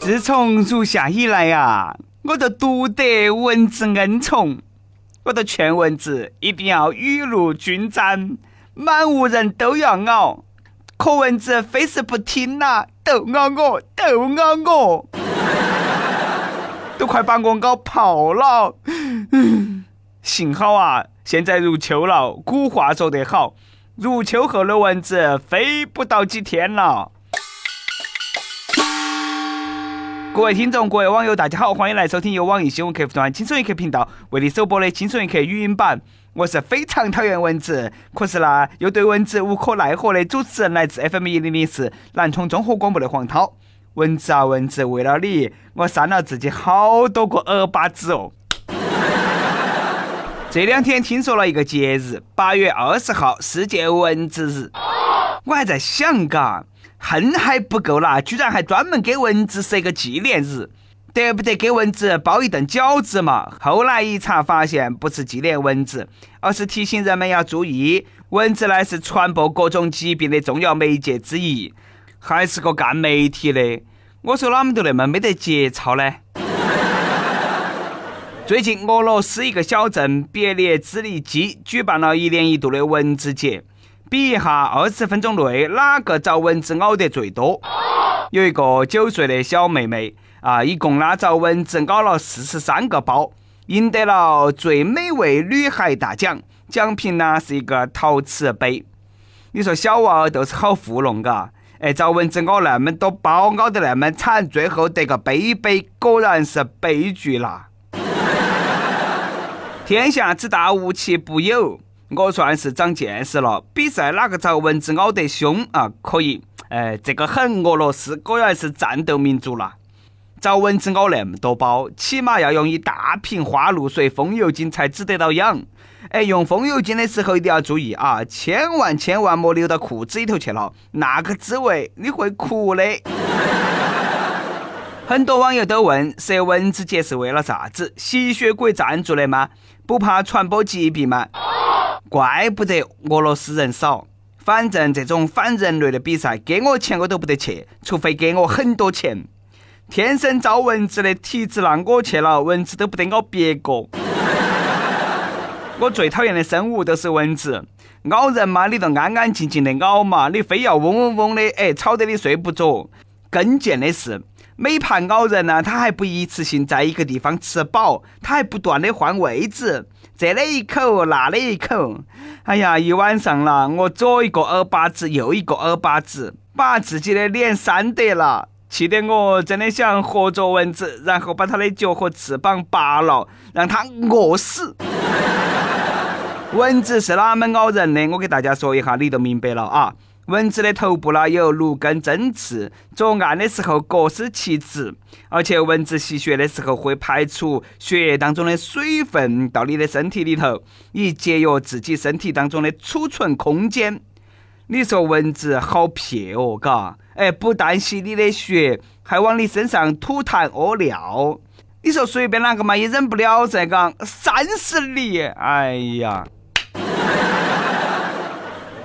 自从入夏以来呀，我就独得蚊子恩宠，我都劝蚊子一定要雨露均沾，满屋人都要咬。可蚊子非是不听呐，都咬我，都咬我，都快把我咬泡了。幸好啊，现在入秋了，古话说得好，入秋后的蚊子飞不到几天了。各位听众，各位网友，大家好，欢迎来收听由网易新闻客户端轻松一刻频道为你首播的轻松一刻语音版。我是非常讨厌蚊子，可是呢又对蚊子无可奈何的主持人，来自 FM 一零零四南充综合广播的黄涛。蚊子啊蚊子，为了你，我扇了自己好多个耳巴子哦。这两天听说了一个节日，八月二十号世界蚊子日，我还在想嘎。恨还不够啦，居然还专门给蚊子设个纪念日，得不得给蚊子包一顿饺子嘛？后来一查发现，不是纪念蚊子，而是提醒人们要注意，蚊子呢是传播各种疾病的重要媒介之一。还是个干媒体的，我说哪们都那么没得节操呢？最近，俄罗斯一个小镇别列兹尼基举办了一年一度的蚊子节。比一下二十分钟内哪个遭蚊子咬得最多？有一个九岁的小妹妹啊，一共拉遭蚊子咬了四十三个包，赢得了最美味女孩大奖。奖品呢是一个陶瓷杯。你说小娃儿都是好糊弄嘎？哎，遭蚊子咬那么多包，咬得那么惨，最后得个杯杯，果然是悲剧啦！天下之大，无奇不有。我算是长见识了，比赛哪个遭蚊子咬得凶啊？可以，哎，这个很，俄罗斯果然是战斗民族啦！遭蚊子咬那么多包，起码要用一大瓶花露水、风油精才止得到痒。哎，用风油精的时候一定要注意啊，千万千万莫流到裤子里头去了，那个滋味你会哭的。很多网友都问，射蚊子节是为了啥子？吸血鬼赞助的吗？不怕传播疾病吗？怪不得俄罗斯人少，反正这种反人类的比赛，给我钱我都不得去，除非给我很多钱。天生招蚊子的体质让我去了，蚊子都不得咬别个。我最讨厌的生物都是蚊子，咬人嘛，你就安安静静的咬嘛，你非要嗡嗡嗡的，哎，吵得你睡不着。更贱的是，每盘咬人呢，它还不一次性在一个地方吃饱，它还不断的换位置。这里一口，那里一口，哎呀，一晚上了，我左一个耳巴子，右一个耳巴子，把自己的脸扇得了，气得我真的想活捉蚊子，然后把它的脚和翅膀拔了，让它饿死。蚊子是哪门咬人的？我给大家说一下，你就明白了啊。蚊子的头部呢有六根针刺，作案的时候各司其职，而且蚊子吸血的时候会排出血液当中的水分到你的身体里头，以节约自己身体当中的储存空间。你说蚊子好撇哦，嘎，哎，不但吸你的血，还往你身上吐痰屙尿。你说随便哪个嘛也忍不了噻，嘎，扇死你！哎呀。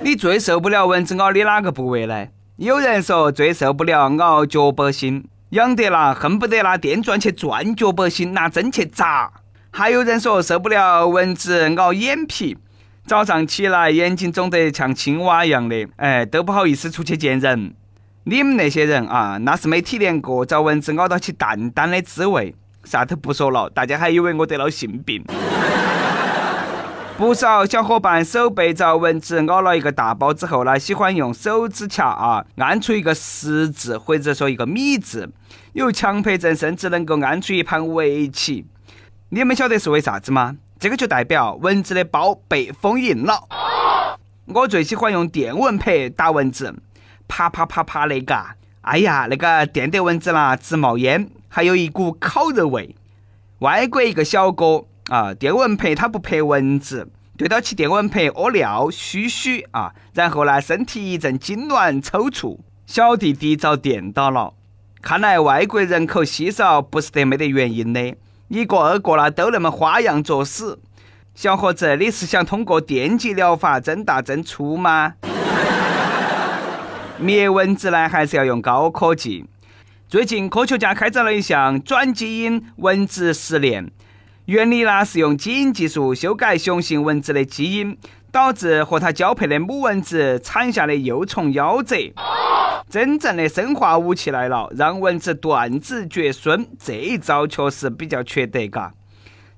你最受不了蚊子咬你哪个部位呢？有人说最受不了咬脚背心，痒得啦，恨不得拿电钻去钻脚背心，拿针去扎。还有人说受不了蚊子咬眼皮，早上起来眼睛肿得像青蛙一样的，哎，都不好意思出去见人。你们那些人啊，那是没体验过遭蚊子咬到起蛋蛋的滋味。啥都不说了，大家还以为我得了性病。不少小伙伴手被遭蚊子咬了一个大包之后呢，喜欢用手指甲啊按出一个十字或者说一个米字，有强迫症甚至能够按出一盘围棋。你们晓得是为啥子吗？这个就代表蚊子的包被封印了。我最喜欢用电蚊拍打蚊子，啪啪啪啪那个，哎呀，那个电得蚊子啦直冒烟，还有一股烤肉味。外国一个小哥。啊，电蚊拍它不拍蚊子，对到起电蚊拍屙尿嘘嘘啊，然后呢，身体一阵痉挛抽搐，小弟弟遭电到了。看来外国人口稀少不是得没得原因的，一个二个啦都那么花样作死。小伙子，你是想通过电击疗法增大增粗吗？灭蚊子呢，还是要用高科技。最近科学家开展了一项转基因蚊子实验，原理呢是用基因技术修改雄性蚊子的基因，导致和它交配的母蚊子产下的幼虫夭折。真正的生化武器来了，让蚊子断子绝孙，这一招确实比较缺德，嘎。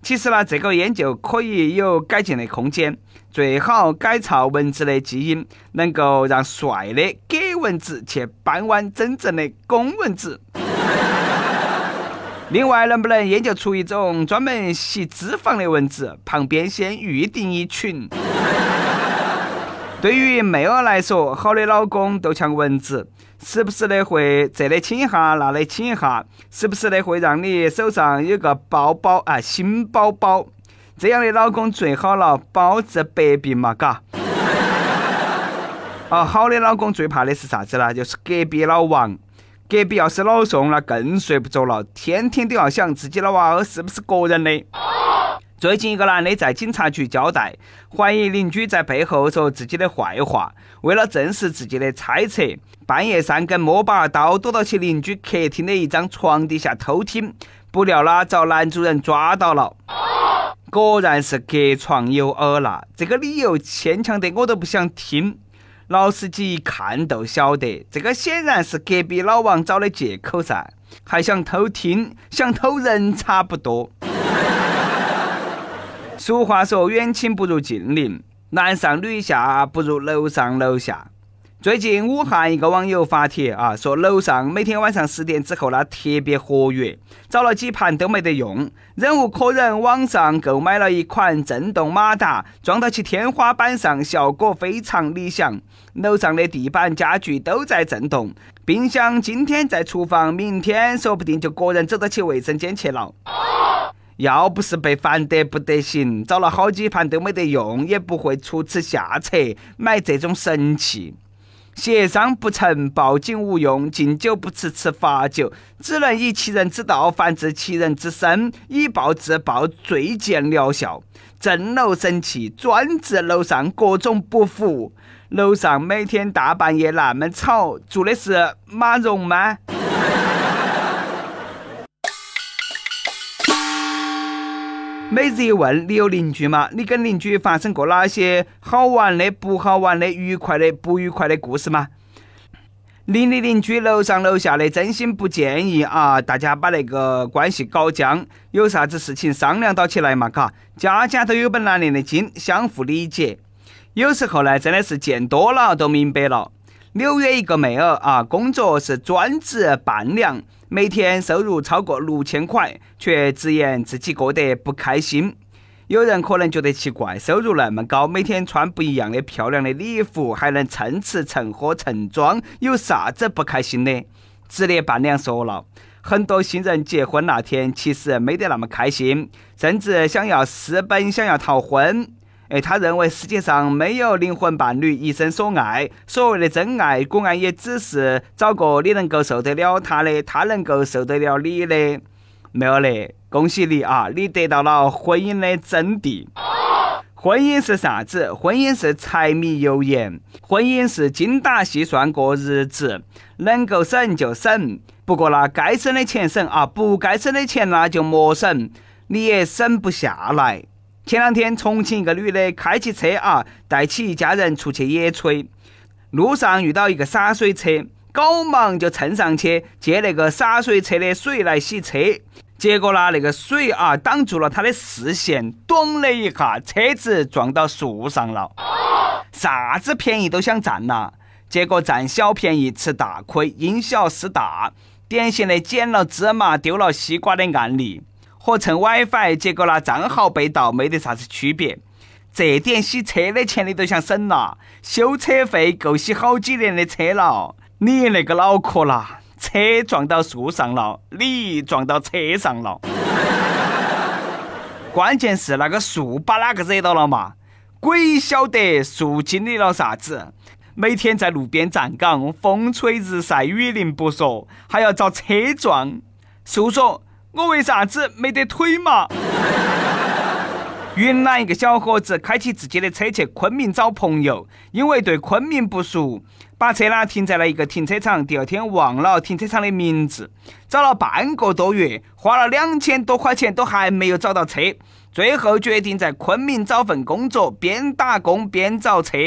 其实呢，这个研究可以有改进的空间，最好改造蚊子的基因，能够让帅的给蚊子去搬弯真正的公蚊子。另外，能不能研究出一种专门吸脂肪的蚊子，旁边先预定一群？对于妹儿来说，好的老公都像蚊子。时不时的会这里亲一下，那里亲一下，时不时的会让你手上有个包包啊，新包包。这样的老公最好了，包治百病嘛，嘎。哦，好的老公最怕的是啥子呢？就是隔壁老王。隔壁要是老宋，那更睡不着了，天天都要想自己的娃儿是不是个人的。最近一个男的在警察局交代，怀疑邻居在背后说自己的坏话。为了证实自己的猜测，半夜三更摸把刀躲到其邻居客厅的一张床底下偷听，不料呢遭男主人抓到了。果然是隔床有耳啦！这个理由牵强得我都不想听。老司机一看都晓得，这个显然是隔壁老王找的借口噻，还想偷听，想偷人差不多。俗话说，远亲不如近邻，男上女下不如楼上楼下。最近武汉一个网友发帖啊，说楼上每天晚上十点之后呢特别活跃，找了几盘都没得用，忍无可忍，网上购买了一款震动马达，装到其天花板上，效果非常理想。楼上的地板家具都在震动，冰箱今天在厨房，明天说不定就个人走到起卫生间去了。要不是被烦得不得行，找了好几盘都没得用，也不会出此下策买这种神器。协商不成，报警无用；敬酒不吃吃罚酒，只能以其人之道还治其人之身，以暴制暴最见疗效。震楼神器专治楼上各种不服。楼上每天大半夜那么吵，住的是马蓉吗？每日一问，你有邻居吗？你跟邻居发生过哪些好玩的、不好玩的、愉快的、不愉快的故事吗？邻里邻居、楼上楼下的，真心不建议啊！大家把那个关系搞僵，有啥子事情商量到起来嘛？嘎，家家都有本难念的经，相互理解。有时候呢，真的是见多了都明白了。纽约一个妹儿啊，工作是专职伴娘。每天收入超过六千块，却直言自己过得不开心。有人可能觉得奇怪，收入那么高，每天穿不一样的漂亮的礼服，还能蹭吃蹭喝蹭装，有啥子不开心的？职业伴娘说了，很多新人结婚那天其实没得那么开心，甚至想要私奔，想要逃婚。哎，他认为世界上没有灵魂伴侣一生所爱，所谓的真爱，果然也只是找个你能够受得了他的，他能够受得了你的。没有嘞，恭喜你啊，你得到了婚姻的真谛。婚姻是啥子？婚姻是柴米油盐，婚姻是精打细算过日子，能够省就省。不过那该省的钱省啊，不该省的钱那就莫省，你也省不下来。前两天，重庆一个女的开起车啊，带起一家人出去野炊，路上遇到一个洒水车，赶忙就蹭上去借那个洒水车的水来洗车，结果呢，那个水啊挡住了他的视线，咚的一下，车子撞到树上了。啥子便宜都想占呐，结果占小便宜吃大亏，因小失大，典型的捡了芝麻丢了西瓜的案例。和蹭 WiFi，结果那账号被盗，没得啥子区别。这点洗车的钱你都想省了，修车费够洗好几年的车了。你那个脑壳啦，车撞到树上了，你撞到车上了。关键是那个树把哪个惹到了嘛？鬼晓得树经历了啥子？每天在路边站岗，风吹日晒雨淋不说，还要遭车撞。树说。我为啥子没得腿嘛？云南一个小伙子开起自己的车去昆明找朋友，因为对昆明不熟，把车呢停在了一个停车场。第二天忘了停车场的名字，找了半个多月，花了两千多块钱都还没有找到车。最后决定在昆明找份工作，边打工边找车。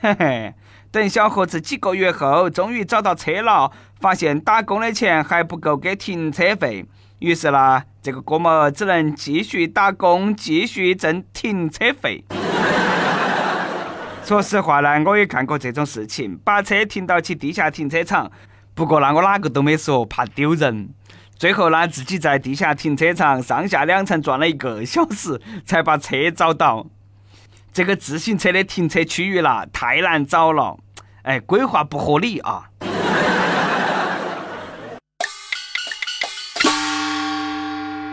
嘿嘿，等小伙子几个月后，终于找到车了，发现打工的钱还不够给停车费，于是呢，这个哥们只能继续打工，继续挣停车费。说实话呢，我也干过这种事情，把车停到起地下停车场，不过呢我哪个都没说，怕丢人。最后呢，自己在地下停车场上下两层转了一个小时，才把车找到。这个自行车的停车区域啦，太难找了，哎，规划不合理啊。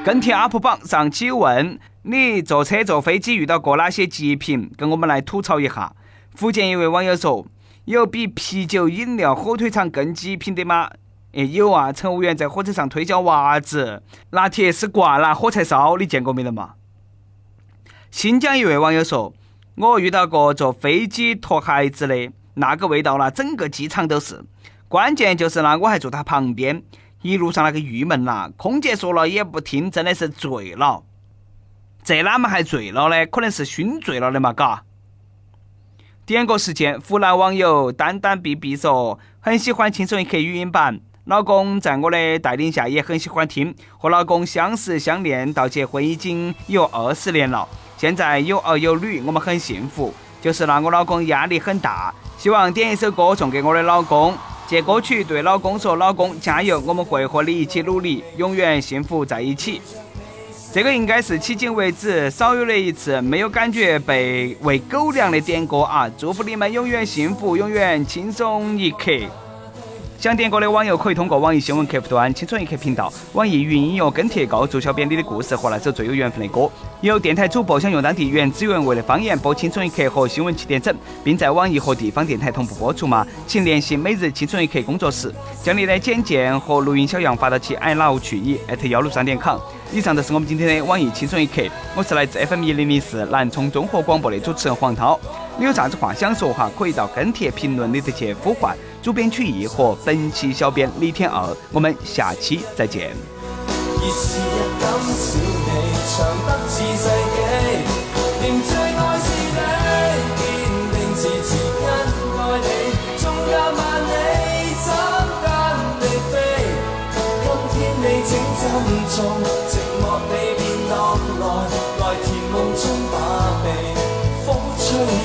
跟帖 UP 榜上期问你：坐车坐飞机遇到过哪些极品？跟我们来吐槽一下。福建一位网友说：“有比啤酒、饮料、火腿肠更极品的吗？”哎，有啊！乘务员在火车上推销袜子，拿铁丝挂，拿火柴烧，你见过没得嘛？新疆一位网友说：“我遇到过坐飞机拖孩子的，那个味道啦，整个机场都是。关键就是呢，我还坐他旁边，一路上那个郁闷啦，空姐说了也不听，真的是醉了。这哪么还醉了呢？可能是熏醉了的嘛，嘎。”点歌时间，湖南网友丹丹 B B 说：“很喜欢《轻松一刻》语音版。”老公在我的带领下也很喜欢听，和老公相识相恋到结婚已经有二十年了，现在有儿有女，我们很幸福。就是那，我老公压力很大，希望点一首歌送给我的老公。借歌曲对老公说：“老公加油，我们会和你一起努力，永远幸福在一起。”这个应该是迄今为止少有的一次没有感觉被喂狗粮的点歌啊！祝福你们永远幸福，永远轻松一刻。想点歌的网友可以通过网易新闻客户端“青春一刻”频道、网易云音乐跟帖告诉小编你的故事和那首最有缘分的歌。有电台主播想用当地原汁原味的方言播《青春一刻》和新闻七点整，并在网易和地方电台同步播出吗？请联系每日青春一刻工作室，将你的简介和录音小样发到其 i love 去以幺六三点 com。以上就是我们今天的网易轻松一刻，我是来自 FM 一零零四南充综合广播的主持人黄涛。你有啥子话想说哈？可以到跟帖评论里头去呼唤。主编曲艺和本期小编李天二，我们下期再见。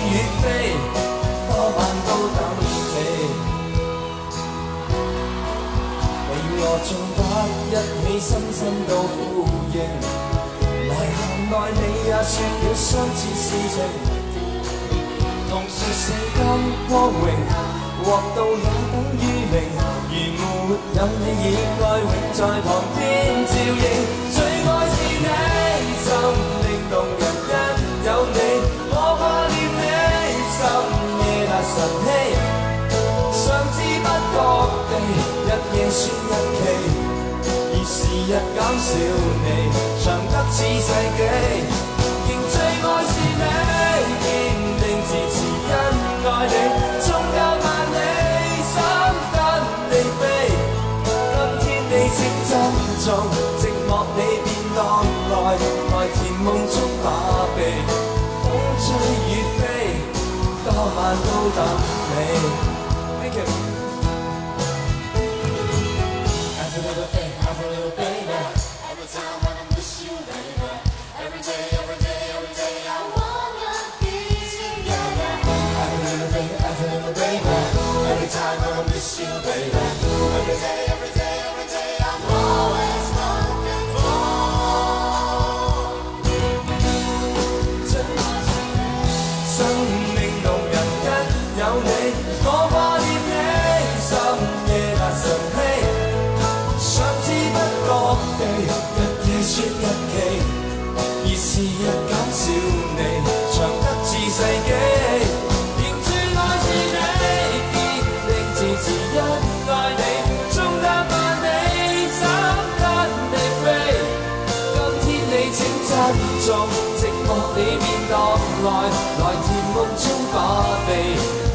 与非，多晚都等你。与我尽得一起，心心都呼应。泥巷内你也算了相似事情。同说声金光荣，获到也等于零。如没有你热爱，永在旁边照应。日夜算日期。日减少你，長得似世紀，仍最愛是你，堅定自持因愛你，縱有萬里想跟你飛，今天你請珍重，寂寞你便當來，來甜夢中把臂，風吹雨飛，多晚都等你。心中，寂寞你便荡来，来填梦中把臂。